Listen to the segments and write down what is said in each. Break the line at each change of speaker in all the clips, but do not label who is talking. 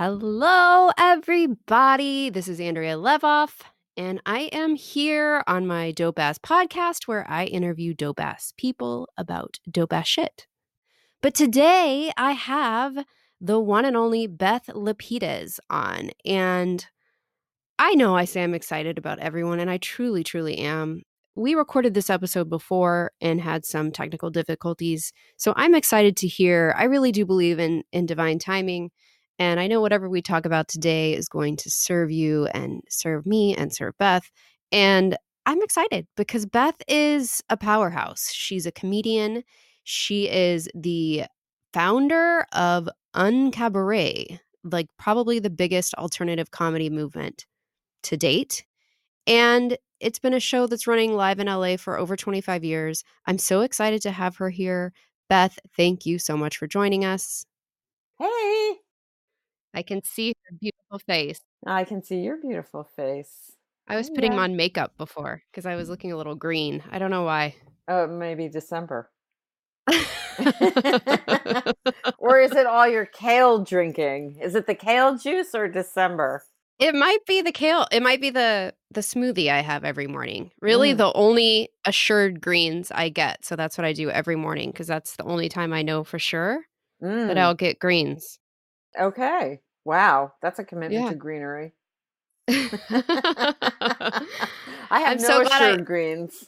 Hello, everybody. This is Andrea Levoff, and I am here on my Dope Ass podcast where I interview dope ass people about dope ass shit. But today I have the one and only Beth Lapides on, and I know I say I'm excited about everyone, and I truly, truly am. We recorded this episode before and had some technical difficulties, so I'm excited to hear. I really do believe in in divine timing and I know whatever we talk about today is going to serve you and serve me and serve Beth. And I'm excited because Beth is a powerhouse. She's a comedian. She is the founder of Uncabaret, like probably the biggest alternative comedy movement to date. And it's been a show that's running live in LA for over 25 years. I'm so excited to have her here. Beth, thank you so much for joining us.
Hey,
I can see her beautiful face.
I can see your beautiful face.
I was putting on makeup before because I was looking a little green. I don't know why.
Oh, maybe December. or is it all your kale drinking? Is it the kale juice or December?
It might be the kale. It might be the the smoothie I have every morning. Really,
Mm.
the only assured greens I get. So that's what I do every morning because that's the only time I know for sure that
Mm,
I'll get greens.
Okay. Wow, that's a commitment
Yeah.
to greenery.
I
have
I'm
no
so glad I-
assured greens.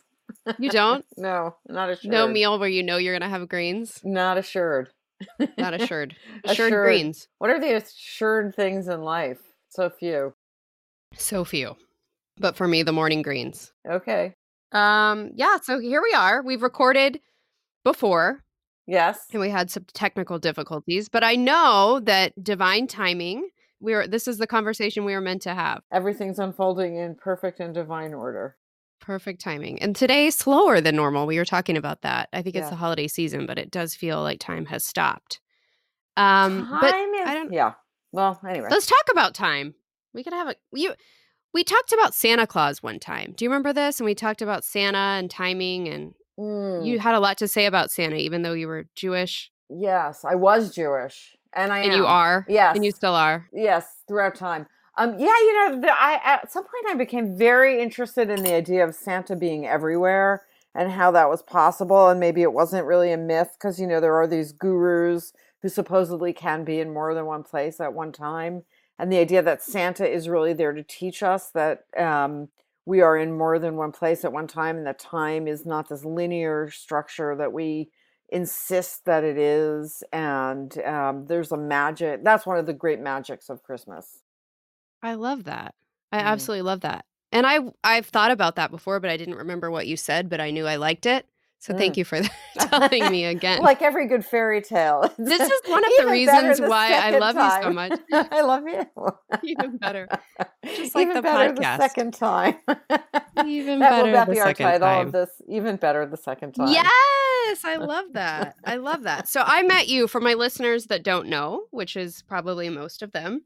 you don't
No, not assured.
no meal where you know you're gonna have greens.
Not assured.
Not assured. Assured,
Assured.
greens.
What are the assured things in life? So few.
So few. But for me, the morning greens.
Okay.
Um, yeah, so here we are. We've recorded before
Yes.
and we had some technical difficulties, but I know that divine timing, we were this is the conversation we were meant to have.
Everything's unfolding in perfect and divine order.
Perfect timing. And today slower than normal. We were talking about that. I think it's the holiday season, but it does feel like time has stopped. Um, but
Time is,
I don't
yeah. Well, anyway.
let's talk about time. We could have a you we talked about Santa Claus one time. Do you remember this? And we talked about Santa and timing and
Mm,
you had a lot to say about Santa, even though you were Jewish.
yes, I was Jewish, and I
And you are.
Yes,
And you still are.
yes, throughout time. Um, yeah, you know, the, I at some point I became very interested in the idea of Santa being everywhere and how that was possible, and maybe it wasn't really a myth because you know there are these gurus who supposedly can be in more than one place at one time, and the idea that Santa is really there to teach us that um, we are in more than one place at one time, and that time is not this linear structure that we insist that it is and um, there's a magic that's one of the great magics of christmas
I love that. I
Mm.
absolutely love that. And I I've thought about that before, but I didn't remember what you said, but I knew I liked it. So thank
Mm.
you for telling me again.
like every good fairy tale
This is one of the reasons
the
why I love you so much.
i love you
Even better. Just like
even
the
better
podcast.
the second time
Even
that
better
will that
the
be our title
time.
of this even better the second time
Yes, I love that. I love that. So I met you for my listeners that don't know, which is probably most of them.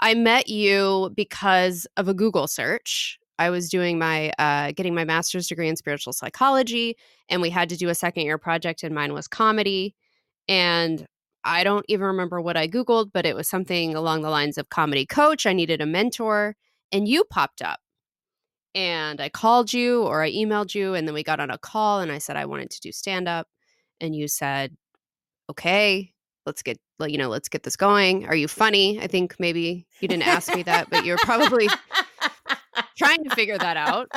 I met you because of a Google search. I was doing my uh, getting my master's degree in spiritual psychology, and we had to do a second year project, and mine was comedy. And I don't even remember what I Googled, but it was something along the lines of comedy coach. I needed a mentor, and you popped up. And I called you or I emailed you, and then we got on a call, and I said I wanted to do stand up. And you said, okay, let's get, you know, let's get this going. Are you funny? I think maybe you didn't ask me that, but you're probably trying to figure that out.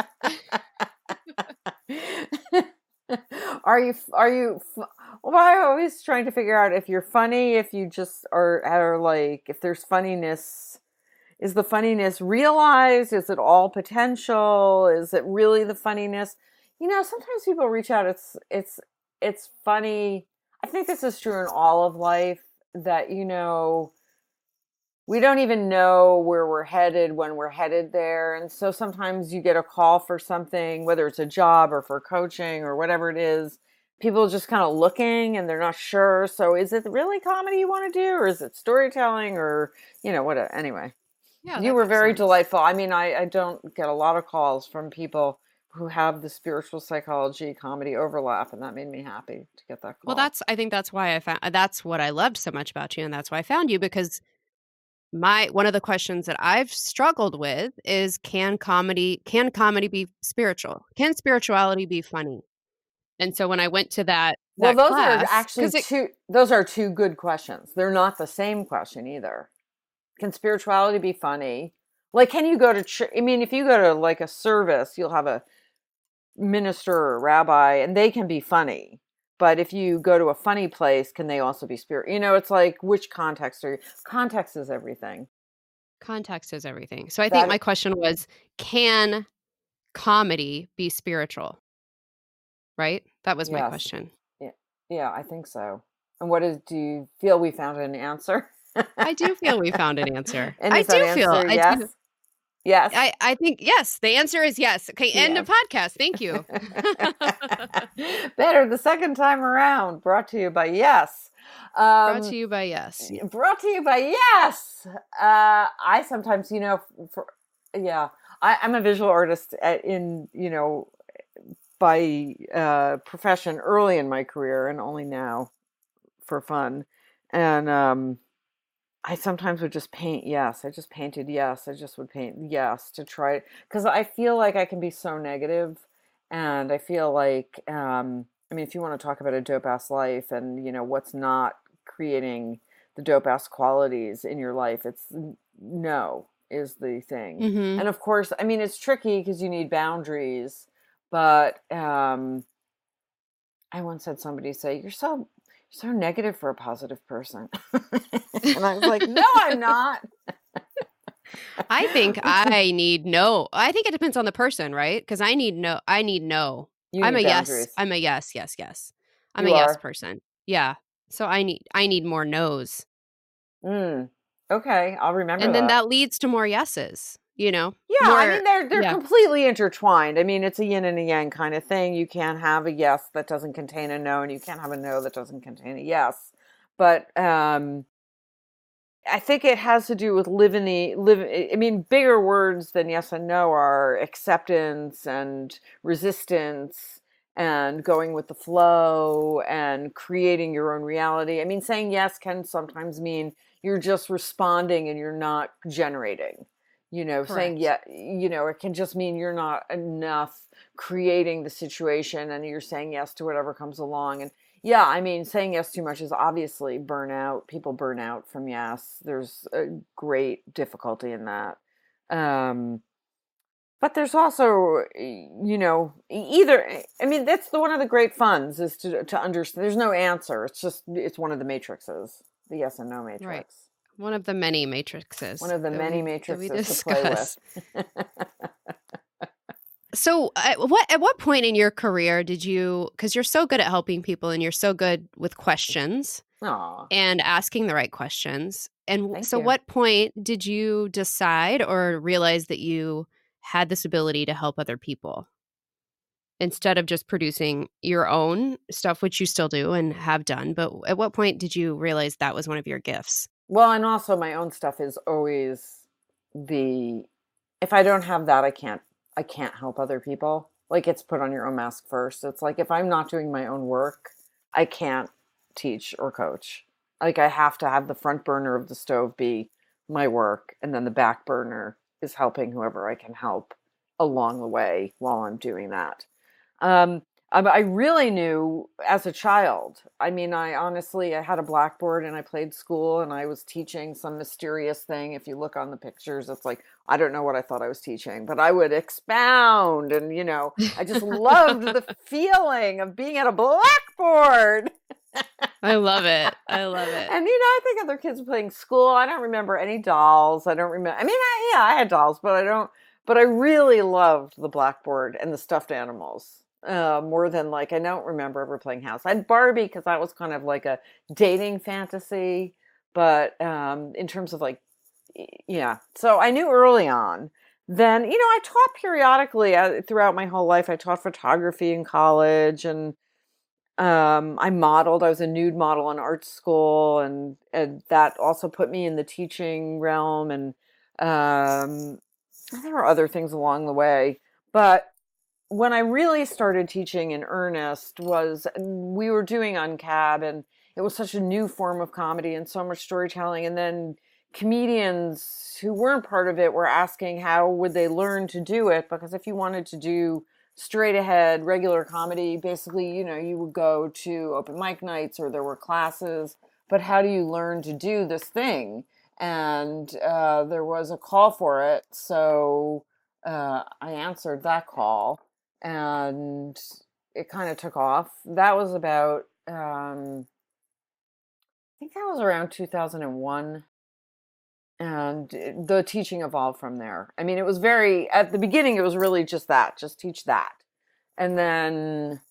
are you are you well always trying to figure out if you're funny if you just are are like if there's funniness is the funniness realized? Is it all potential? Is it really the funniness? You know sometimes people reach out it's it's it's funny. I think this is true in all of life that you know we don't even know where we're headed when we're headed there. And so sometimes you get a call for something, whether it's a job or for coaching or whatever it is. People just kind of looking and they're not sure. So is it really comedy you want to do or is it storytelling or, you know, what? Uh, anyway,
Yeah,
you were very delightful. I mean, I, I don't get a lot of calls from people who have the spiritual psychology comedy overlap. And that made me happy to get that call.
Well, that's I think that's why I found that's what I loved so much about you, and that's why I found you because my one of the questions that I've struggled with is can comedy can comedy be spiritual? Can spirituality be funny? And so when I went to that,
well, those
class,
are actually
it,
two. Those are two good questions. They're not the same question either. Can spirituality be funny? Like, can you go to? Ch- I mean, if you go to like a service, you'll have a minister or rabbi, and they can be funny. But if you go to a funny place, can they also be spirit? You know, it's like which context are you? Context is everything.
Context is everything. So I think that, my question was, can comedy be spiritual? Right. That was my question.
Yeah, yeah, I think so. And what is? Do you feel we found an answer?
I do feel we found an answer. I do feel. Yes? I do.
Yes.
I, I think yes. The answer is yes. Okay, end yes. of podcast. Thank you.
Better the second time around. Brought to you by Yes.
Um, brought to you by Yes.
Brought to you by Yes. Uh, I sometimes, you know, for, yeah, I, am a visual artist at, in, you know, by uh, profession early in my career and only now for fun. And um, I sometimes would just paint yes. I just painted yes. I just would paint yes to try because I feel like I can be so negative, and I feel like um, I mean, if you want to talk about a dope ass life and you know what's not creating the dope ass qualities in your life, it's no is the thing. Mm-hmm. And of course, I mean, it's tricky because you need boundaries, but um, I once had somebody say, "You're so so negative for a positive person. and I was like, no, I'm not.
I think I need no. I think it depends on the person, right? Because I need no. I need no. I'm a boundaries. yes. I'm a yes. Yes. Yes. I'm you a are. yes person. Yeah. So I need. I need more no's.
Mm. Okay, I'll remember.
And then
that.
that leads to more yeses you know
yeah more, i mean they're they're yeah. completely intertwined. I mean it's a yin and a yang kind of thing. You can't have a yes that doesn't contain a no and you can't have a no that doesn't contain a yes. But um i think it has to do with living the live i mean bigger words than yes and no are acceptance and resistance and going with the flow and creating your own reality. I mean saying yes can sometimes mean you're just responding and you're not generating you know Correct. saying yeah you know it can just mean you're not enough creating the situation and you're saying yes to whatever comes along. And yeah i mean saying yes too much is obviously burnout people burn out from yes. There's a great difficulty in that. Um but there's also you know either i mean that's the one of the great funds is to to understand there's no answer. It's just it's one of the matrices the yes and no matrix. right.
One of the many matrices.
One of the many we, matrices to play with.
so, at what at what point in your career did you? Because you're so good at helping people, and you're so good with questions
Aww.
and asking the right questions. And
Thank
so,
you.
what point did you decide or realize that you had this ability to help other people? instead of just producing your own stuff, which you still do and have done. But at what point did you realize that was one of your gifts?
Well, and also my own stuff is always the if I don't have that, I can't I can't help other people. Like it's put on your own mask first. It's like if I'm not doing my own work, I can't teach or coach. Like I have to have the front burner of the stove be my work and then the back burner is helping whoever I can help along the way while I'm doing that. Um, Um, I really knew as a child. I mean, I honestly, I had a blackboard and I played school and I was teaching some mysterious thing. If you look on the pictures, it's like, I don't know what I thought I was teaching, but I would expound. And, you know, I just loved the feeling of being at a blackboard.
I love it. I love it.
And, you know, I think other kids were playing school. I don't remember any dolls. I don't remember. I mean, I, yeah, I had dolls, but I don't, but I really loved the blackboard and the stuffed animals uh, more than like I don't remember ever playing house. I had Barbie because that was kind of like a dating fantasy, but um, in terms of like, yeah. So I knew early on. Then you know I taught periodically uh, throughout my whole life. I taught photography in college, and um, I modeled. I was a nude model in art school, and, and that also put me in the teaching realm. And um, there were other things along the way, but when I really started teaching in earnest was we were doing Uncab and it was such a new form of comedy and so much storytelling and then comedians who weren't part of it were asking how would they learn to do it because if you wanted to do straight ahead regular comedy basically you know you would go to open mic nights or there were classes but how do you learn to do this thing? And uh, there was a call for it so uh, i answered that call and it kind of took off that was about um, i think that was around 2001 and the teaching evolved from there. I mean, it was very at the beginning. It was really just that, just teach that, and then,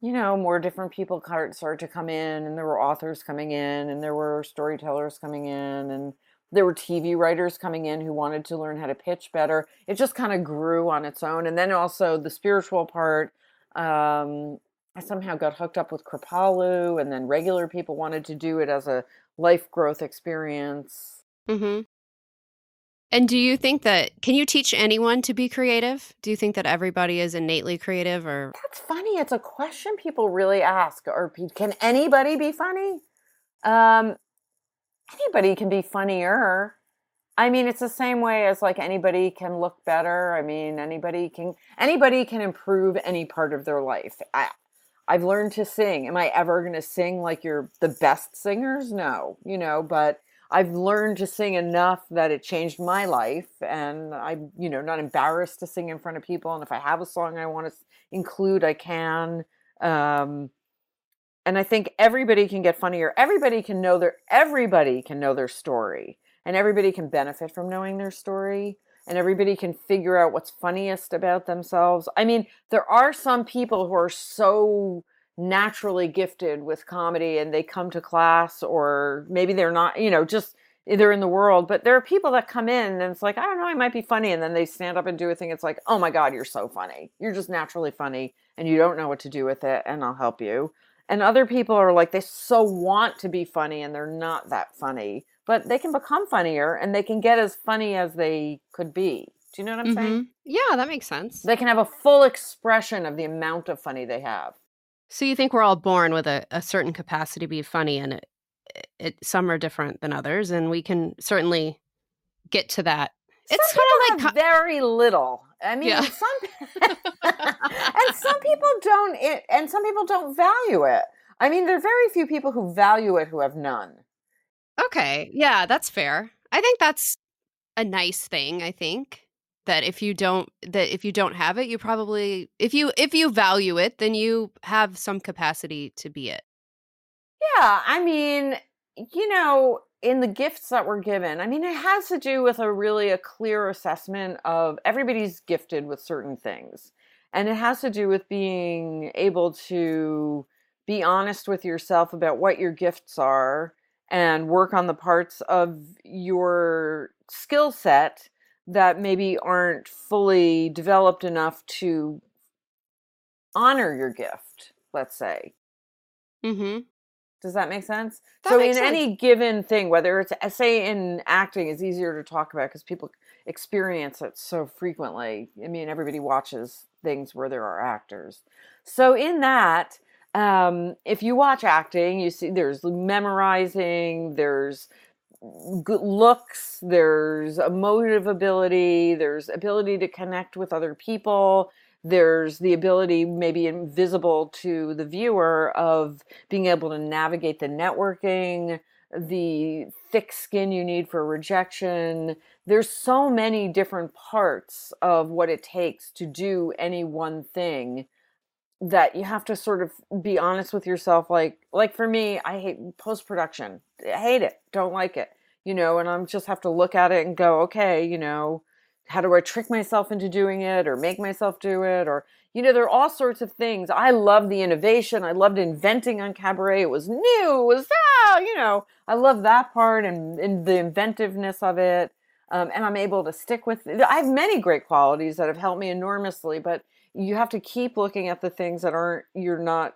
you know, more different people started to come in, and there were authors coming in, and there were storytellers coming in, and there were TV writers coming in who wanted to learn how to pitch better. It just kind of grew on its own, and then also the spiritual part. Um, I somehow got hooked up with Kripalu, and then regular people wanted to do it as a life growth experience
Mm-hmm. And do you think that can you teach anyone to be creative? Do you think that everybody is innately creative or
That's funny. It's a question people really ask. Or can anybody be funny? Um anybody can be funnier. I mean, it's the same way as like anybody can look better. I mean, anybody can anybody can improve any part of their life. I I've learned to sing. Am I ever going to sing like you're the best singers? No, you know, but I've learned to sing enough that it changed my life, and I'm, you know, not embarrassed to sing in front of people. And if I have a song I want to include, I can. Um, and I think everybody can get funnier. Everybody can know their everybody can know their story, and everybody can benefit from knowing their story. And everybody can figure out what's funniest about themselves. I mean, there are some people who are so naturally gifted with comedy and they come to class or maybe they're not you know just they're in the world but there are people that come in and it's like i don't know i might be funny and then they stand up and do a thing it's like oh my god you're so funny you're just naturally funny and you don't know what to do with it and i'll help you and other people are like they so want to be funny and they're not that funny but they can become funnier and they can get as funny as they could be do you know what i'm mm-hmm. saying
yeah that makes sense
they can have a full expression of the amount of funny they have
so you think we're all born with a, a certain capacity to be funny, and it, it, some are different than others, and we can certainly get to that.
Some it's kind of like very little. I mean, yeah. some and some people don't, it, and some people don't value it. I mean, there are very few people who value it who have none.
Okay, yeah, that's fair. I think that's a nice thing. I think that if you don't that if you don't have it you probably if you if you value it then you have some capacity to be it
yeah i mean you know in the gifts that we're given i mean it has to do with a really a clear assessment of everybody's gifted with certain things and it has to do with being able to be honest with yourself about what your gifts are and work on the parts of your skill set that maybe aren't fully developed enough to honor your gift, let's say.
Mm-hmm.
Does that make sense?
That
so,
in
sense. any given thing, whether it's, uh, say, in acting, it's easier to talk about because people experience it so frequently. I mean, everybody watches things where there are actors. So, in that, um, if you watch acting, you see there's memorizing, there's good looks, there's emotive ability, there's ability to connect with other people, there's the ability, maybe invisible to the viewer, of being able to navigate the networking, the thick skin you need for rejection. There's so many different parts of what it takes to do any one thing that you have to sort of be honest with yourself like like for me i hate post production i hate it don't like it you know and i'm just have to look at it and go okay you know how do i trick myself into doing it or make myself do it or you know there are all sorts of things. I love the innovation. I loved inventing Uncabaret. It was new. It was ah you know i love that part and, and the inventiveness of it um, and i'm able to stick with it. i have many great qualities that have helped me enormously but you have to keep looking at the things that aren't you're not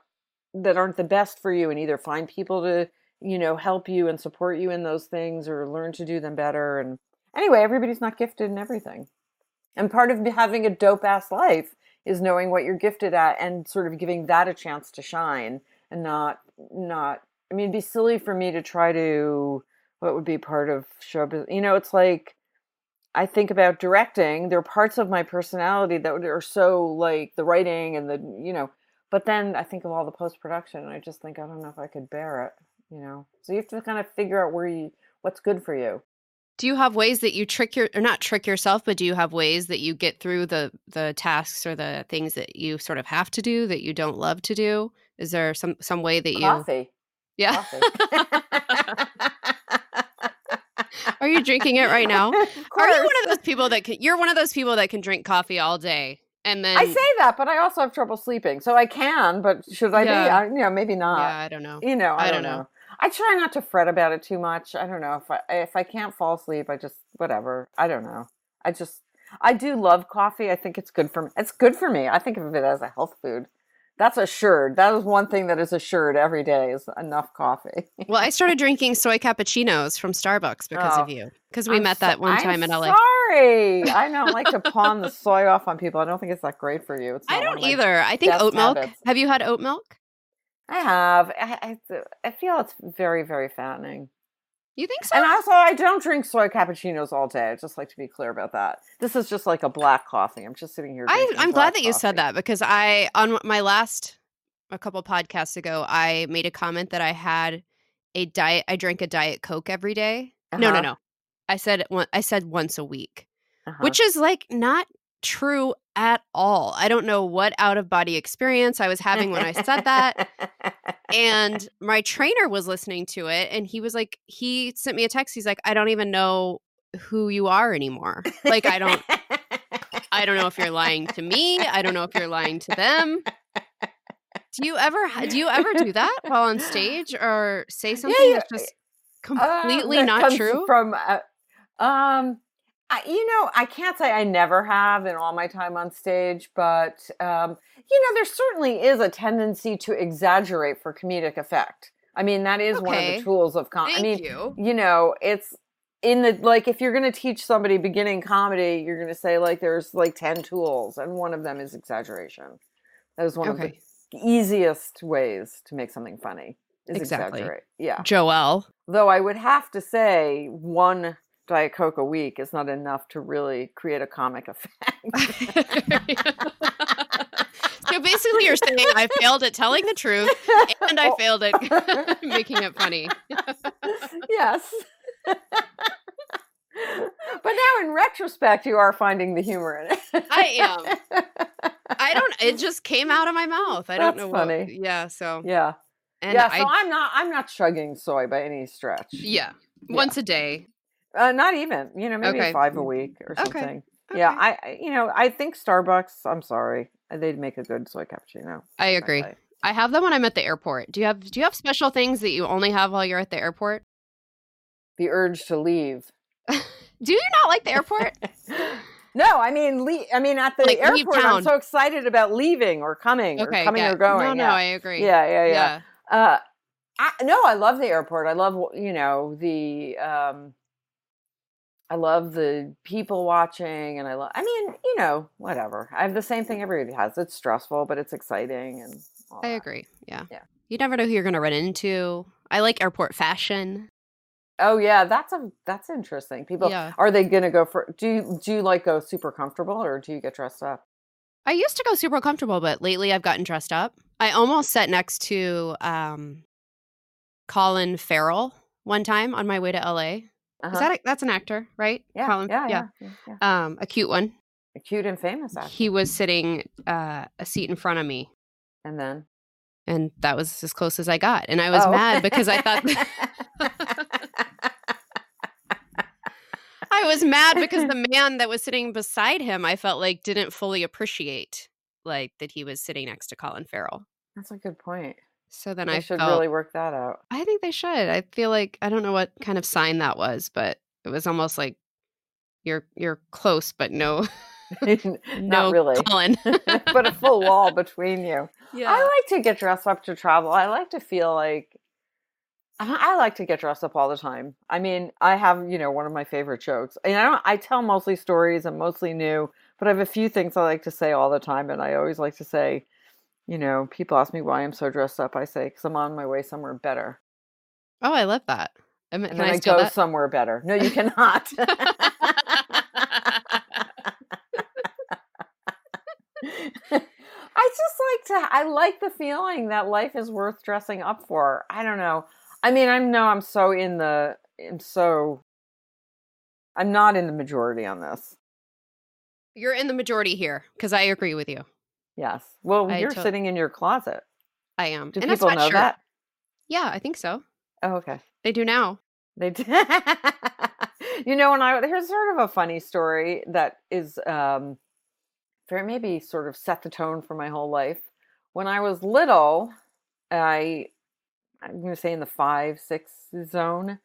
that aren't the best for you and either find people to you know help you and support you in those things or learn to do them better and anyway everybody's not gifted in everything and part of having a dope ass life is knowing what you're gifted at and sort of giving that a chance to shine and not not i mean it'd be silly for me to try to what would be part of show business. You know, it's like I think about directing. There are parts of my personality that are so like the writing and the you know, but then I think of all the post production, and I just think I don't know if I could bear it. You know, so you have to kind of figure out where you what's good for you.
Do you have ways that you trick your or not trick yourself, but do you have ways that you get through the the tasks or the things that you sort of have to do that you don't love to do? Is there some some way that you
Coffee.
Yeah.
Coffee.
Are you drinking it right now?
Of
Are you one of those people that can you're one of those people that can drink coffee all day and then
I say that, but I also have trouble sleeping, so I can. But should I be?
Yeah.
I, you know, maybe not.
Yeah, I don't know.
You know, I,
I
don't
don't
know.
know.
I try not to fret about it too much. I don't know if I if I can't fall asleep, I just whatever. I don't know. I just I do love coffee. I think it's good for me. It's good for me. I think of it as a health food. That's assured. That is one thing that is assured every day is enough coffee.
Well, I started drinking soy cappuccinos from Starbucks because
Oh.
of you. Because we
I'm
met
so-
that one
I'm
time in LA.
Sorry, I don't like to pawn the soy off on people. I don't think it's that great for you. It's
I don't either. I think oat milk.
habits.
Have you had oat milk?
I have. I, I I feel it's very very fattening.
You think so?
And also, I don't drink soy cappuccinos all day. I'd just like to be clear about that. This is just like a black coffee. I'm just sitting here.
I, I'm
black
glad that you
coffee.
said that because I on my last a couple podcasts ago I made a comment that I had a diet I drank a diet coke every day. No, no,
Uh-huh,
no. I said one, I said once a week,
uh-huh.
which is like not true at all. I don't know what out of body experience I was having when I said that. And my trainer was listening to it and he was like he sent me a text. He's like I don't even know who you are anymore. Like I don't I don't know if you're lying to me. I don't know if you're lying to them. Do you ever do you ever do that while on stage or say something
yeah,
that's just
Uh,
completely
that
not true?
From uh, um, I, you know, I can't say I never have in all my time on stage, but um, you know, there certainly is a tendency to exaggerate for comedic effect. I mean, that is one of the tools of comedy.
Thank
I mean,
you.
you know, it's in the like if you're going to teach somebody beginning comedy, you're going to say like there's like 10 tools and one of them is exaggeration. That is one of the easiest ways to make something funny. Is
Exactly.
exaggerate. Yeah.
Joel.
Though I would have to say one Diet Coke a week is not enough to really create a comic effect.
so basically you're saying I failed at telling the truth and I
Oh.
failed at making it funny.
yes. but now in retrospect you are finding the humor in it.
I am. I don't it just came out of my mouth. I don't know
funny.
what yeah, so
Yeah.
and
yeah, so I, am not I'm not chugging soy by any stretch.
yeah,
Yeah.
once a day.
Uh, not even, you know, maybe
Okay.
5 a week or something. Yeah,
Okay.
I I- you know, I think Starbucks, I'm sorry. They'd make a good soy cappuccino.
I agree.
frankly.
I have them when I'm at the airport. Do you have do you have special things that you only have while you're at the airport?
The urge to leave.
Do you not like the airport?
No, I mean, le- I mean, at the
Like,
airport, I'm so excited about leaving or coming
okay,
or coming
yeah.
or going.
No, no,
yeah.
I agree.
yeah, yeah, yeah.
yeah.
Uh, I, no, I love the airport. I love, you know, the, um, I love the people watching, and I love. I mean, you know, whatever. I have the same thing everybody has. It's stressful, but it's exciting, and
I
that.
agree. Yeah.
Yeah.
You never know who you're going to run into. I like airport fashion.
Oh yeah, that's a that's interesting. People
Yeah.
are they gonna go for? Do you do you like go super comfortable, or do you get dressed up?
I used to go super comfortable, but lately I've gotten dressed up. I almost sat next to um, Colin Farrell one time on my way to LA. Is
Uh-huh.
that a, that's an actor, right?
yeah,
Colin,
yeah, yeah, yeah, yeah.
Um, a cute one.
Cute and famous, actually.
He was sitting uh, a seat in front of me,
and then
and that was as close as I got. And I was
Oh.
mad because I thought I was mad because the man that was sitting beside him, I felt like didn't fully appreciate like that he was sitting next to Colin Farrell.
That's a good point.
So then
They
I
should
felt,
really work that out.
I think they should. I feel like I don't know what kind of sign that was, but it was almost like you're you're close, but no, no,
Not really.
Colin.
Put a full wall between you.
yeah,
I like to get dressed up to travel. I like to feel like I I like to get dressed up all the time. I mean, I have, you know, one of my favorite jokes. And I don't I tell mostly stories and mostly new, but I have a few things I like to say all the time and I always like to say, you know, people ask me why I'm so dressed up. I say cuz I'm on my way somewhere better.
oh, I love that.
And
Can I
I, go
that?
somewhere better. No, you cannot. I just like to I like the feeling that life is worth dressing up for. I don't know. I mean, I know I'm so in the I'm so I'm not in the majority on this.
You're in the majority here because I agree with you.
Yes. Well,
I
you're
to-
sitting in your closet.
I am.
Do
In a
people know that?
Yeah, I think so.
Oh, okay.
They do now.
They do. you know, and I here's sort of a funny story that is um maybe sort of set the tone for my whole life. When I was little, I I'm gonna say in the five, six zone,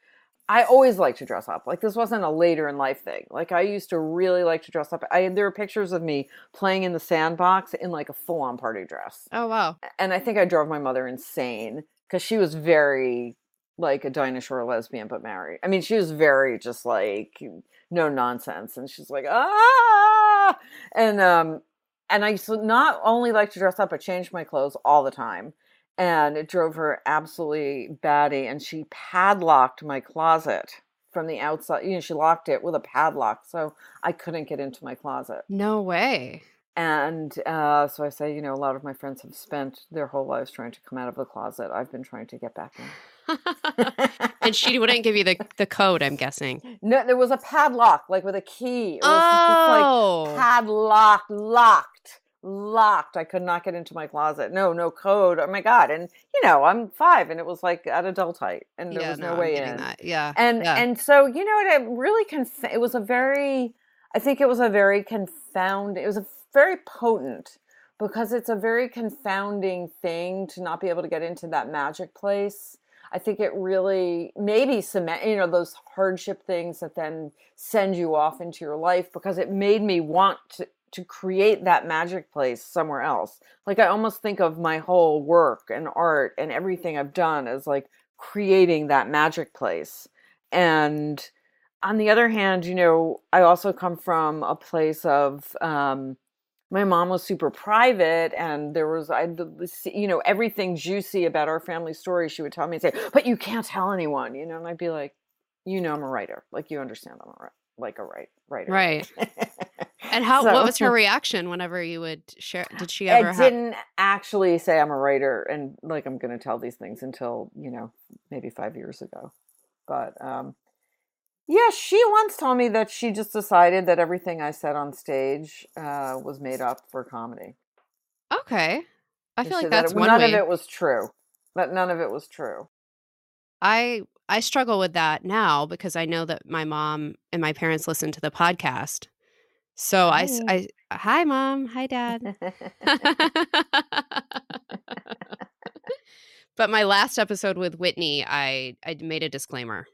I always liked to dress up. Like this wasn't a later in life thing. Like I used to really like to dress up. I there are pictures of me playing in the sandbox in like a full on party dress
Oh wow.
and I think I drove my mother insane because she was very like a Dinah Shore lesbian but married. I mean, she was very just like no nonsense, and she's like ah, and um, and I used to not only like to dress up but change my clothes all the time, and it drove her absolutely batty, and she padlocked my closet from the outside. You know, she locked it with a padlock, so I couldn't get into my closet.
No way.
And uh, so I say, you know, a lot of my friends have spent their whole lives trying to come out of the closet. I've been trying to get back in.
and she wouldn't give you the, the code, I'm guessing.
No, there was a padlock, like with a key. It was
Oh.
like padlocked, locked, locked. I could not get into my closet. No, no code. Oh my god! And you know, I'm five, and it was like at adult height, and there
yeah,
was no,
no,
way in.
that. Yeah.
and
yeah.
and so you know it really conf- it was a very i think it was a very confound it was a very potent because it's a very confounding thing to not be able to get into that magic place i think it really maybe cement you know those hardship things that then send you off into your life because it made me want to to create that magic place somewhere else like i almost think of my whole work and art and everything i've done as like creating that magic place and on the other hand, you know, I also come from a place of um, my mom was super private, and there was I, you know, everything juicy about our family story. She would tell me and say, "But you can't tell anyone," you know, and I'd be like, "You know, I'm a writer. Like you understand, I'm a like a write, writer."
Right. And how
So-
what was her reaction whenever you would share did she
I
ever have
didn't actually say I'm a writer and like I'm going to tell these things until you know maybe five years ago, but um, yeah, she once told me that she just decided that everything I said on stage uh, was made up for comedy.
Okay. I feel like
that
that's
it-
one
none
way.
of it was true. That none of it was true.
I I struggle with that now because I know that my mom and my parents listen to the podcast. So I
Hi.
I hi mom, hi dad. but my last episode with Whitney, I I made a disclaimer.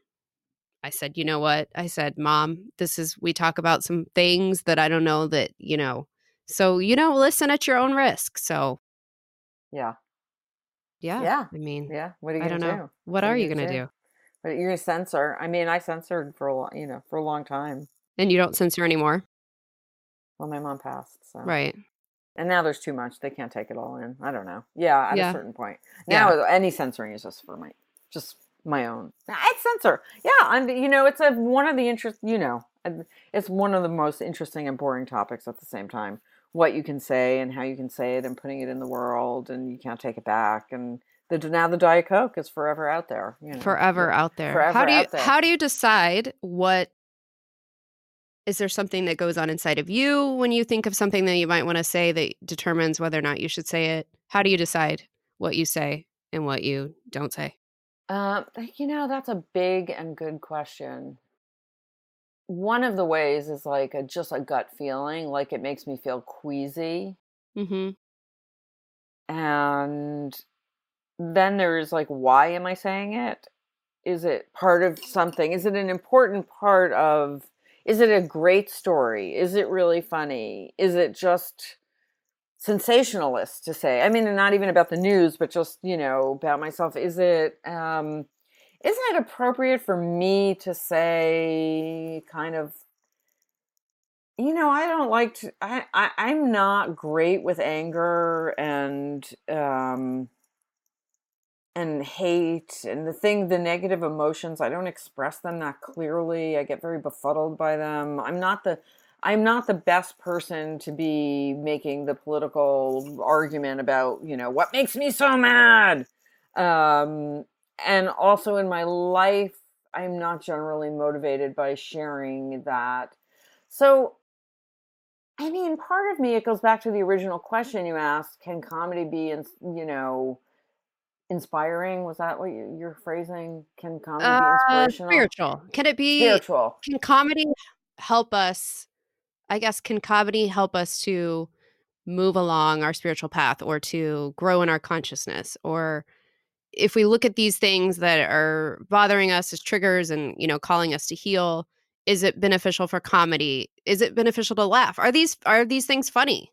I said, "You know what?" I said, "Mom, this is we talk about some things that I don't know that, you know. So, you know, listen at your own risk." So,
yeah,
yeah.
Yeah.
I mean,
yeah. What are you
I
going
don't
to
know.
do?
What
What
are
are
you
you
going to
gonna
do?
But you're going to censor. I mean, I censored for a long, you know, for a long time.
And you don't censor anymore,
Well, my mom passed, so
right?
And now there's too much. They can't take it all in. I don't know. Yeah, at
Yeah.
a certain point.
Yeah.
Now any censoring is just for my just my own. I censor. Yeah, I'm you know, it's a one of the interest, you know, it's one of the most interesting and boring topics at the same time. What you can say and how you can say it and putting it in the world and you can't take it back and the now the Diet Coke is forever out there, you know.
Forever out there.
Forever
how do you
out there.
how do you decide what is there something that goes on inside of you when you think of something that you might want to say that determines whether or not you should say it? How do you decide what you say and what you don't say?
Um, you know, that's a big and good question. One of the ways is like a just a gut feeling, like it makes me feel queasy.
Mm-hmm.
And then there's like, why am I saying it? Is it part of something? Is it an important part of, is it a great story? Is it really funny? Is it just sensationalist to say? I mean, not even about the news, but just, you know, about myself. Is it, um, isn't it appropriate for me to say kind of you know i don't like to i, I i'm not great with anger and um and hate and the thing the negative emotions i don't express them that clearly. I get very befuddled by them. I'm not the i'm not the best person to be making the political argument about you know what makes me so mad. Um and also in my life i'm not generally motivated by sharing that. So i mean part of me it goes back to the original question you asked can comedy be in you know inspiring was that what you, you're phrasing can comedy
Uh,
be inspirational
spiritual. Can it be?
spiritual
Can comedy help us? I guess can comedy help us to move along our spiritual path or to grow in our consciousness or if we look at these things that are bothering us as triggers and you know calling us to heal is it beneficial for comedy is it beneficial to laugh are these are these things funny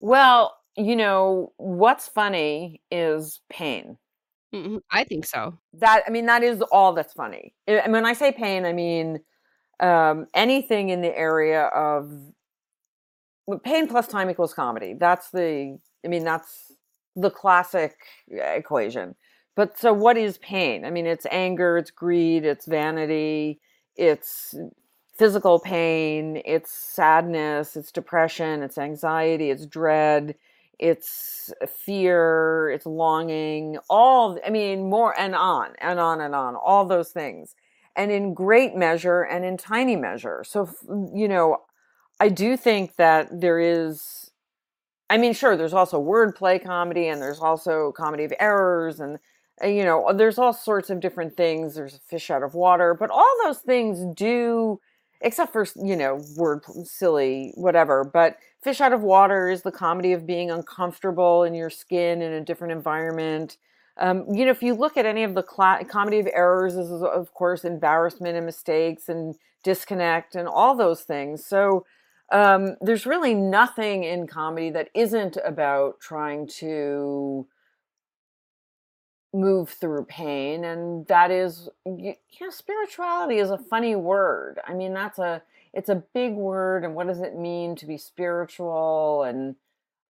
well you know what's funny is pain
Mhm, i think so.
That i mean that is all that's funny. And when i say pain i mean um, anything in the area of pain plus time equals comedy. That's the i mean that's the classic equation. But so what is pain? I mean it's anger it's greed it's vanity it's physical pain it's sadness it's depression it's anxiety it's dread it's fear it's longing all i mean more and on and on and on all those things and in great measure and in tiny measure. So you know i do think that there is i mean sure there's also wordplay comedy and there's also comedy of errors and uh, you know there's all sorts of different things. There's a fish out of water but all those things do except for you know word silly whatever but fish out of water is the comedy of being uncomfortable in your skin in a different environment. Um, you know if you look at any of the cla comedy of errors this is of course embarrassment and mistakes and disconnect and all those things. So um, there's really nothing in comedy that isn't about trying to move through pain and that is you know spirituality is a funny word. I mean that's a it's a big word and what does it mean to be spiritual? And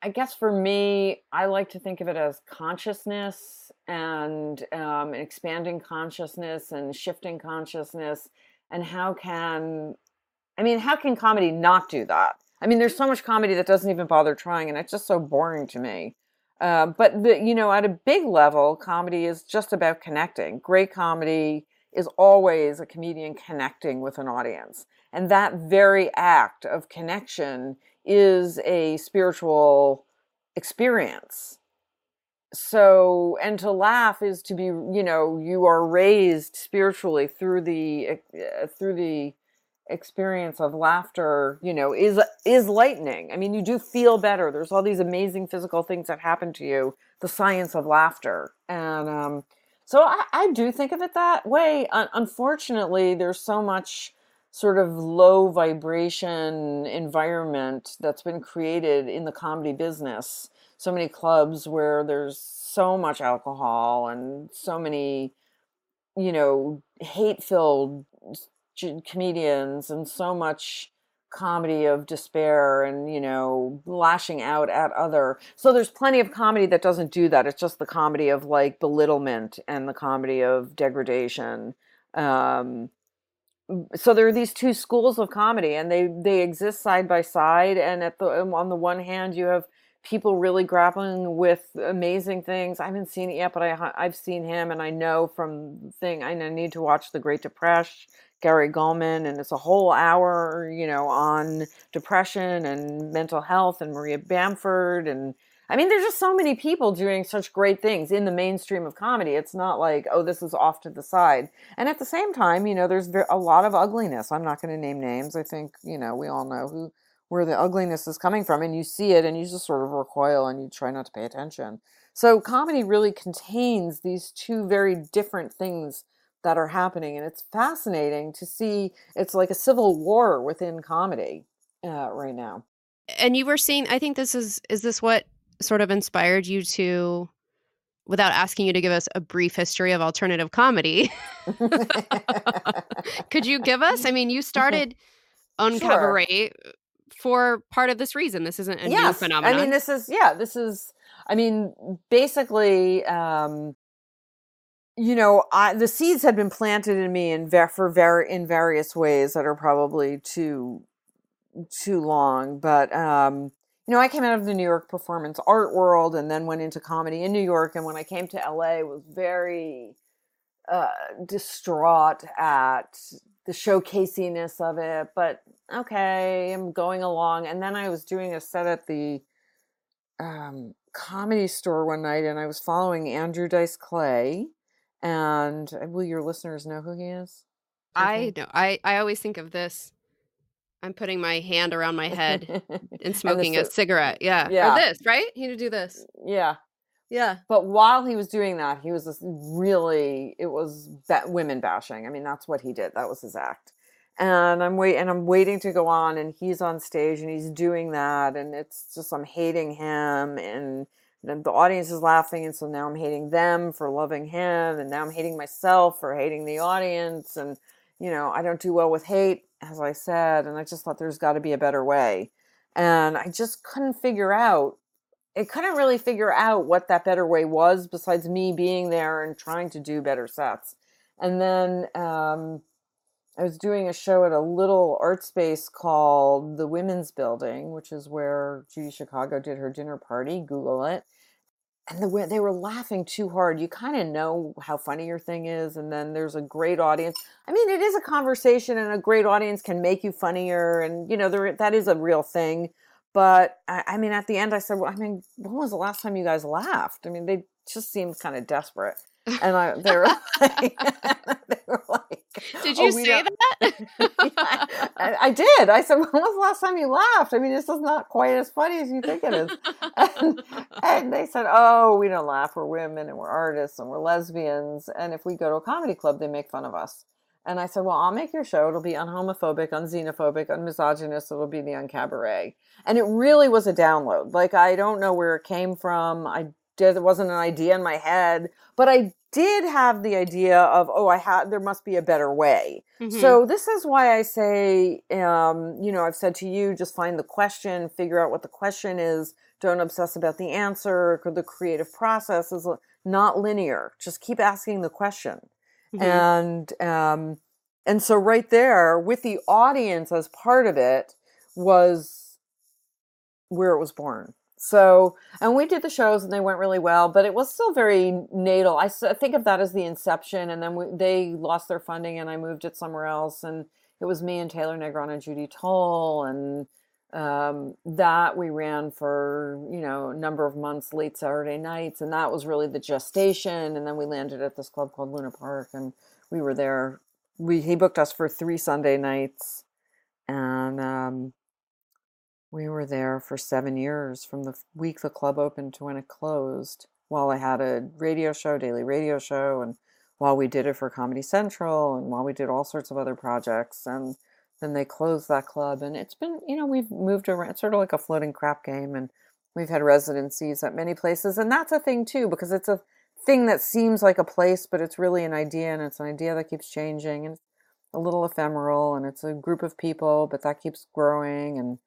i guess for me i like to think of it as consciousness and um, expanding consciousness and shifting consciousness and how can i mean how can comedy not do that? I mean there's so much comedy that doesn't even bother trying and it's just so boring to me uh, but the, you know, at a big level, comedy is just about connecting. Great comedy is always a comedian connecting with an audience, and that very act of connection is a spiritual experience. So, and to laugh is to be, you know, you are raised spiritually through the uh, through the experience of laughter you know is is lightening. I mean you do feel better. There's all these amazing physical things that happen to you the science of laughter. And um, so I, I do think of it that way. Un- unfortunately there's so much sort of low vibration environment that's been created in the comedy business. So many clubs where there's so much alcohol and so many you know hate filled comedians and so much comedy of despair and you know lashing out at other so there's plenty of comedy that doesn't do that. It's just the comedy of like belittlement and the comedy of degradation um so there are these two schools of comedy and they they exist side by side and at the on the one hand you have people really grappling with amazing things. I haven't seen it yet but i i've seen him and i know from thing i need to watch the great depression Gary Gulman, and it's a whole hour, you know, on depression and mental health, and Maria Bamford, and I mean, there's just so many people doing such great things in the mainstream of comedy. It's not like, oh, this is off to the side. And at the same time, you know, there's a lot of ugliness. I'm not going to name names. I think, you know, we all know who where the ugliness is coming from, and you see it, and you just sort of recoil and you try not to pay attention. So comedy really contains these two very different things that are happening and it's fascinating to see it's like a civil war within comedy uh, right now.
And you were seeing, i think this is is this what sort of inspired you to without asking you to give us a brief history of alternative comedy could you give us? I mean you started on
Sure.
cabaret for part of this reason. This isn't a new phenomenon
i mean this is yeah this is i mean basically um you know, I, the seeds had been planted in me in ver- for ver- in various ways that are probably too too long, but um, you know, I came out of the New York performance art world and then went into comedy in New York. And when I came to LA, was very uh, distraught at the showcasiness of it. But okay, I'm going along. And then I was doing a set at the um, comedy store one night, and I was following Andrew Dice Clay. And uh, will your listeners know who he is?
I know. I I always think of this I'm putting my hand around my head and smoking and a cigarette. Yeah. yeah. Or this, right? He to do this.
Yeah.
Yeah.
But while he was doing that, he was really, it was women bashing. I mean, that's what he did. That was his act. And I'm wait and I'm waiting to go on and he's on stage and he's doing that and it's just I'm hating him and the audience is laughing and so now I'm hating them for loving him and now I'm hating myself for hating the audience and you know, I don't do well with hate as I said, and I just thought there's got to be a better way. And I just couldn't figure out, it couldn't really figure out what that better way was besides me being there and trying to do better sets. And then um, I was doing a show at a little art space called the Women's Building, which is where Judy Chicago did her dinner party. Google it. And the they were laughing too hard. You kind of know how funny your thing is and then there's a great audience. I mean it is a conversation and a great audience can make you funnier and you know there, that is a real thing. But I, I mean at the end i said well i mean when was the last time you guys laughed? I mean they just seemed kind of desperate. And I, they were like,
they were like did oh, you oh, say that?
yeah, I, I, did. I said, when was the last time you laughed? I mean, this is not quite as funny as you think it is. And, and they said, oh, we don't laugh. We're women and we're artists and we're lesbians. And if we go to a comedy club, they make fun of us. And I said, well, I'll make your show. It'll be unhomophobic, unxenophobic, unmisogynist. It'll be the uncabaret. And it really was a download. Like, I don't know where it came from. I it wasn't an idea in my head, but I did have the idea of oh i had there must be a better way. Mm-hmm. so this is why i say um, you know i've said to you just find the question figure out what the question is. Don't obsess about the answer the creative process is not linear. Just keep asking the question. Mm-hmm. and um, and so right there with the audience as part of it was where it was born so, and we did the shows and they went really well, but it was still very natal. I think of that as the inception, and then we, they lost their funding, and I moved it somewhere else, and it was me and Taylor Negron and Judy Toll, and um, that we ran for you know a number of months, late Saturday nights, and that was really the gestation. And then we landed at this club called Luna Park, and we were there. We he booked us for three Sunday nights, and um, we were there for seven years from the week the club opened to when it closed. While I had a radio show, daily radio show, and while we did it for Comedy Central, and while we did all sorts of other projects, and then they closed that club. And it's been, you know, we've moved around, sort of like a floating crap game, and we've had residencies at many places, and that's a thing too because it's a thing that seems like a place, but it's really an idea, and it's an idea that keeps changing, and a little ephemeral, and it's a group of people, but that keeps growing, and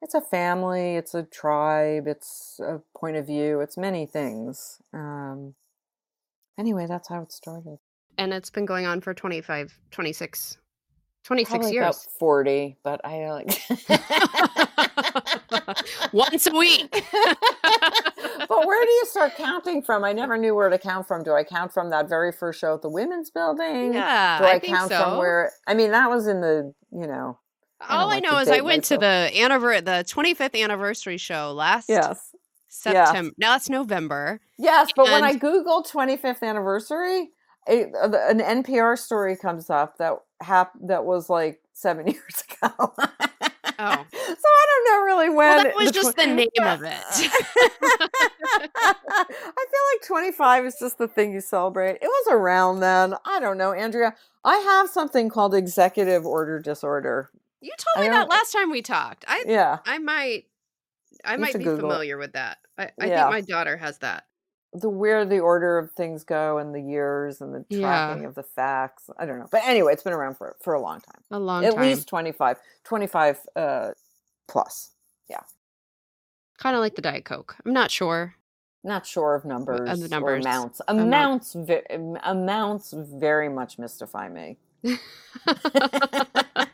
it's a family, it's a tribe, it's a point of view, it's many things. Um, anyway, that's how it started.
And it's been going on for 25, 26, 26 Probably years. About
40, but I like
once a week.
but where do you start counting from? I never knew where to count from. Do I count from that very first show at the women's building?
Yeah.
Do I,
I
count
so.
from where I mean that was in the, you know,
all I, know is I went myself. to the anniversary, the 25th anniversary show last
yes.
September. Yes. Now it's November.
Yes, but when I Google 25th anniversary, it, uh, an NPR story comes up that hap- that was like seven years ago. oh, so I don't know really when. Well,
that was the just tw- the name of it.
I feel like 25 is just the thing you celebrate. It was around then. I don't know, Andrea. I have something called executive order disorder.
You told me that last time we talked. I
yeah.
I might I you might be Google familiar it. with that. I, I yeah. think my daughter has that.
The where the order of things go and the years and the tracking yeah. of the facts. I don't know. But anyway, it's been around for for a long time.
A long
At
time.
At least 25 25 uh plus. Yeah.
Kind of like the Diet Coke. I'm not sure.
Not sure of numbers,
of the numbers.
or amounts.
Amount.
Amounts, amounts very much mystify me.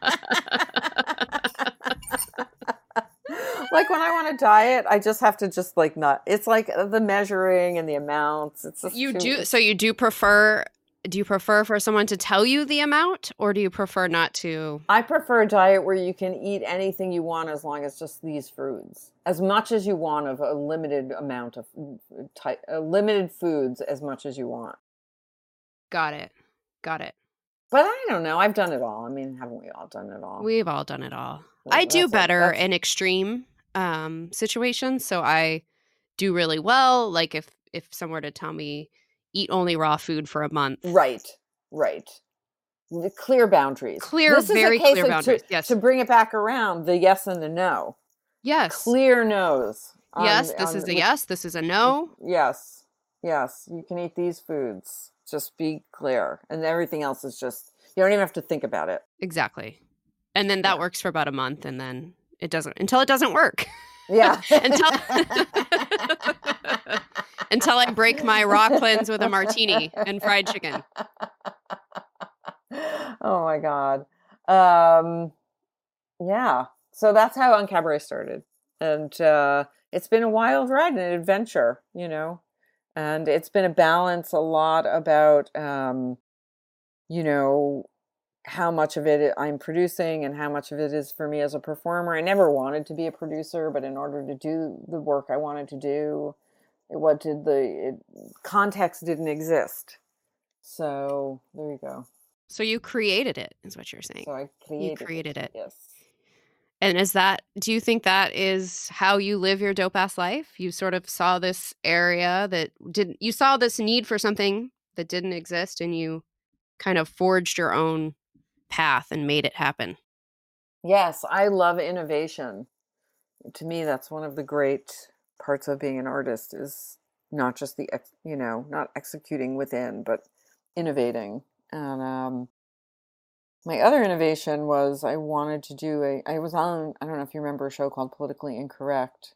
like when I want to diet, I just have to just like not. It's like the measuring and the amounts. It's just
you
too-
do so you do prefer do you prefer for someone to tell you the amount or do you prefer not to
I prefer a diet where you can eat anything you want as long as just these foods, as much as you want of a limited amount of type, uh, limited foods, as much as you want.
got it got it
But I don't know. I've done it all. I mean, haven't we all done it all?
we've all done it all
Well,
i do
a-
better in extreme um situations so i do really well like if if someone were to tell me eat only raw food for a month
Right, right. The clear boundaries.
Clear,
This is a
very
case
clear boundaries,
To,
yes.
To bring it back around, the yes and the no.
yes
Clear no's. on-
yes this
on-
is a
with-
yes this is a no
Yes, yes. You can eat these foods. Just be clear, and everything else is just. You don't even have to think about it.
exactly and then that
Yeah.
works for about a month and then it doesn't until it doesn't work
Yeah.
Until- until I break my raw cleanse with a martini and fried chicken.
oh my god. Um yeah. So that's how Uncabaret started. And uh it's been a wild ride and an adventure, you know. And it's been a balance a lot about um you know how much of it I'm producing and how much of it is for me as a performer. I never wanted to be a producer, but in order to do the work I wanted to do, it, what did the it, context didn't exist. So there you go.
So you created it, is what you're saying.
So I
You
created. it.
created it.
Yes.
And is that, do you think that is how you live your dope ass life? You sort of saw this area that didn't, you saw this need for something that didn't exist and you kind of forged your own path and made it happen.
Yes, I love innovation. To me, that's one of the great parts of being an artist is not just the ex- you know not executing within, but innovating. And um, my other innovation was I wanted to do a. I was on. I don't know if you remember a show called Politically Incorrect.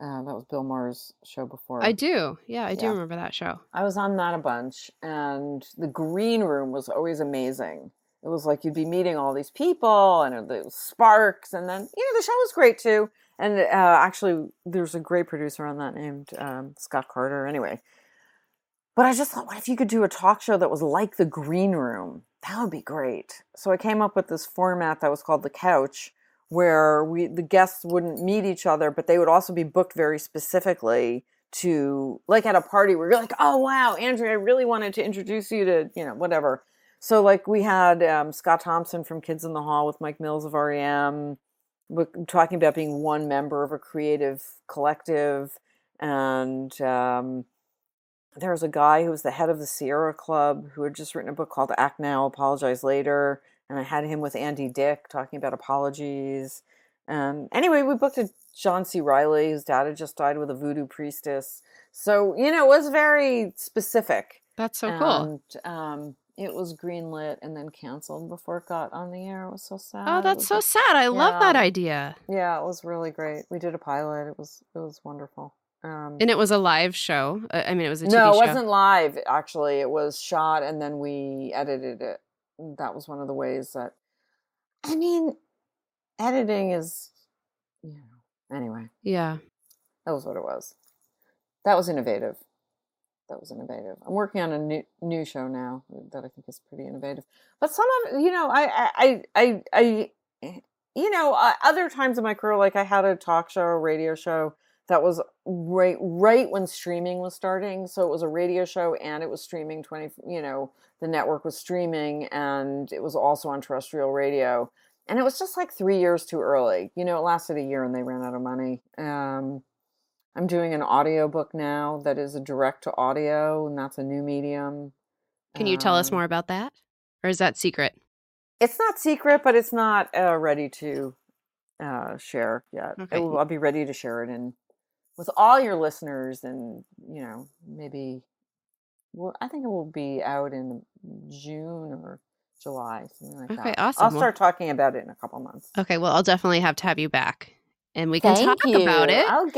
Uh, that was Bill Maher's show before.
I do. Yeah, I do
Yeah.
remember that show.
I was on that a bunch, and the green room was always amazing. It was like you'd be meeting all these people, and the sparks, and then you know the show was great too. And uh, actually, there's a great producer on that named um, Scott Carter. Anyway, but I just thought, what if you could do a talk show that was like the green room? That would be great. So I came up with this format that was called the couch, where we the guests wouldn't meet each other, but they would also be booked very specifically to like at a party where you're like, oh wow, Andrea, I really wanted to introduce you to, you know, whatever. So like we had um, Scott Thompson from Kids in the Hall with Mike Mills of REM, w- talking about being one member of a creative collective, and um, there was a guy who was the head of the Sierra Club who had just written a book called Act Now, Apologize Later, and I had him with Andy Dick talking about apologies. Um, anyway, we booked a John C. Reilly, whose dad had just died with a voodoo priestess. So you know, it was very specific.
That's so cool.
And um, it was greenlit and then canceled before it got on the air. It was so sad.
Oh, that's so
like-
sad. I love that idea.
yeah, it was really great. We did a pilot. It was it was wonderful. Um,
And it was a live show. Uh, I mean, it was a TV
no, it
show.
wasn't live. Actually, it was shot and then we edited it. That was one of the ways that. I mean, editing is, you know. Anyway,
Yeah.
that was what it was. That was innovative. That was innovative. I'm working on a new new show now that I think is pretty innovative. But some of you know, I I I I, you know, uh, other times in my career, like I had a talk show, a radio show that was right right when streaming was starting. So it was a radio show and it was streaming twenty. You know, the network was streaming and it was also on terrestrial radio. And it was just like three years too early. You know, it lasted a year and they ran out of money. Um, I'm doing an audiobook now that is a direct to audio, and that's a new medium.
Can you tell us
Um,
more about that? Or is that secret?
It's not secret, but it's not uh, ready to uh, share yet.
Okay.
will- I'll be ready to share it in with all your listeners, and you know, maybe. Well, I think it will be out in June or July, something like
Okay,
that.
awesome.
I'll start talking about it in a couple months.
Okay, well, I'll definitely have to have you back and we can talk about it.
Oh,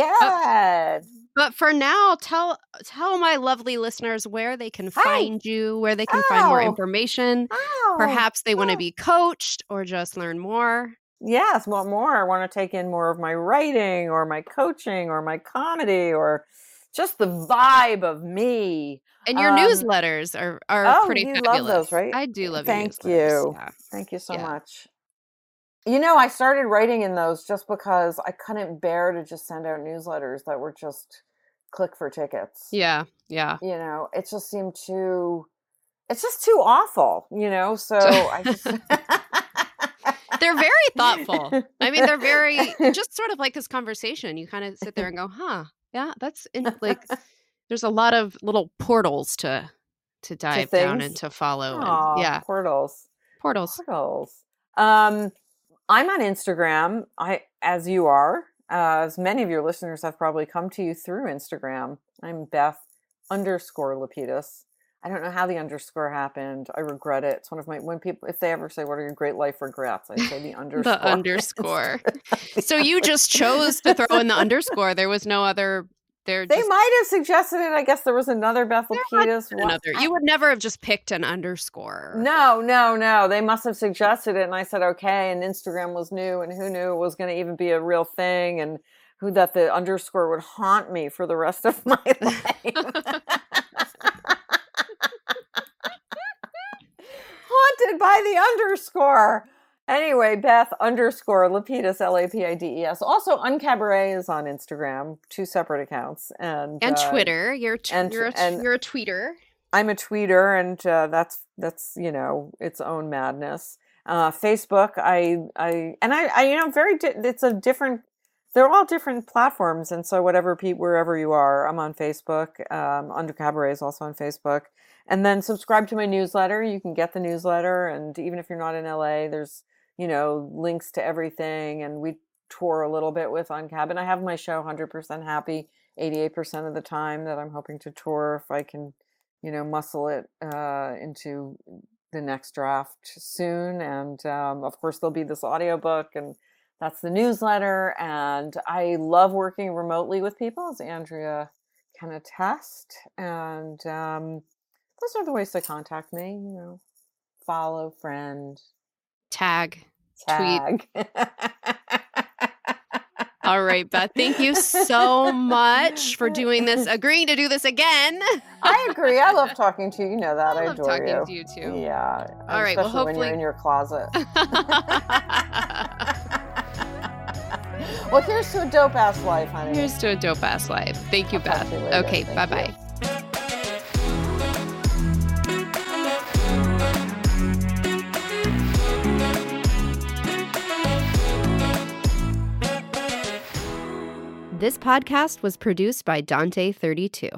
good.
But for now, tell tell my lovely listeners where they can
Hi.
find you, where they can find more
Oh.
information.
Oh,
Perhaps they want to
oh.
be coached or just learn more.
Yes, want more. I want to take in more of my writing or my coaching or my comedy or just the vibe of me.
And your
Um,
newsletters are are
oh,
pretty
you love
fabulous.
those, right?
I do love
Thank
your newsletters.
you.
Yeah.
Thank you so
Yeah.
much. You know, I started writing in those just because I couldn't bear to just send out newsletters that were just click for tickets.
Yeah. Yeah.
You know, it just seemed too it's just too awful, you know? So I just
They're very thoughtful. I mean, they're very just sort of like this conversation. You kind of sit there and go, "Huh, yeah, that's in, like." There's a lot of little portals to to dive down
things?
and to follow.
Aw,
and yeah,
portals.
portals.
Portals. Um, I'm on Instagram. I, as you are, uh, as many of your listeners have probably come to you through Instagram. I'm Beth underscore Lapides. I don't know how the underscore happened. I regret it. It's one of my when people if they ever say what are your great life regrets, I say the underscore.
The underscore. So you just chose to throw in the underscore. There was no other. There.
They
just,
might have suggested it. I guess there was another Bethel
there might
Lapides.
have been
one-
another. You would never have just picked an underscore.
No, no, no. They must have suggested it, and I said okay. And Instagram was new, and who knew it was going to even be a real thing, and who that the underscore would haunt me for the rest of my life. Haunted by the underscore. Anyway, Beth underscore Lapides L A P I D E S. Also, Uncabaret is on Instagram, two separate accounts, and
and
uh,
Twitter. You're t-
and-
you're a,
and-
you're a tweeter.
I'm a tweeter, and uh, that's that's you know its own madness. Uh, Facebook, I I and I, I you know very di- it's a different. They're all different platforms, and so whatever pe- wherever you are, I'm on Facebook. Um, Uncabaret is also on Facebook, and then subscribe to my newsletter. You can get the newsletter, and even if you're not in LA, there's you know links to everything, and we tour a little bit with Uncab, and I have my show 100% Happy 88% of the time that I'm hoping to tour if I can you know, muscle it uh, into the next draft soon. And um, of course, there'll be this audiobook, and that's the newsletter. And I love working remotely with people, as Andrea can attest. And um, those are the ways to contact me. You know, follow, friend,
Tag. Tweet. All right, Beth. Thank you so much for doing this, agreeing to do this again.
I agree. I love talking to you. You know that. I,
I love
adore
talking
you.
to you too.
Yeah.
All right, well,
especially when
hopefully-
you're in your closet. Well, here's to a dope ass life, honey.
Here's to a dope ass life. Thank you,
I'll
Beth.
you.
Okay, bye bye. This podcast was produced by Dante32.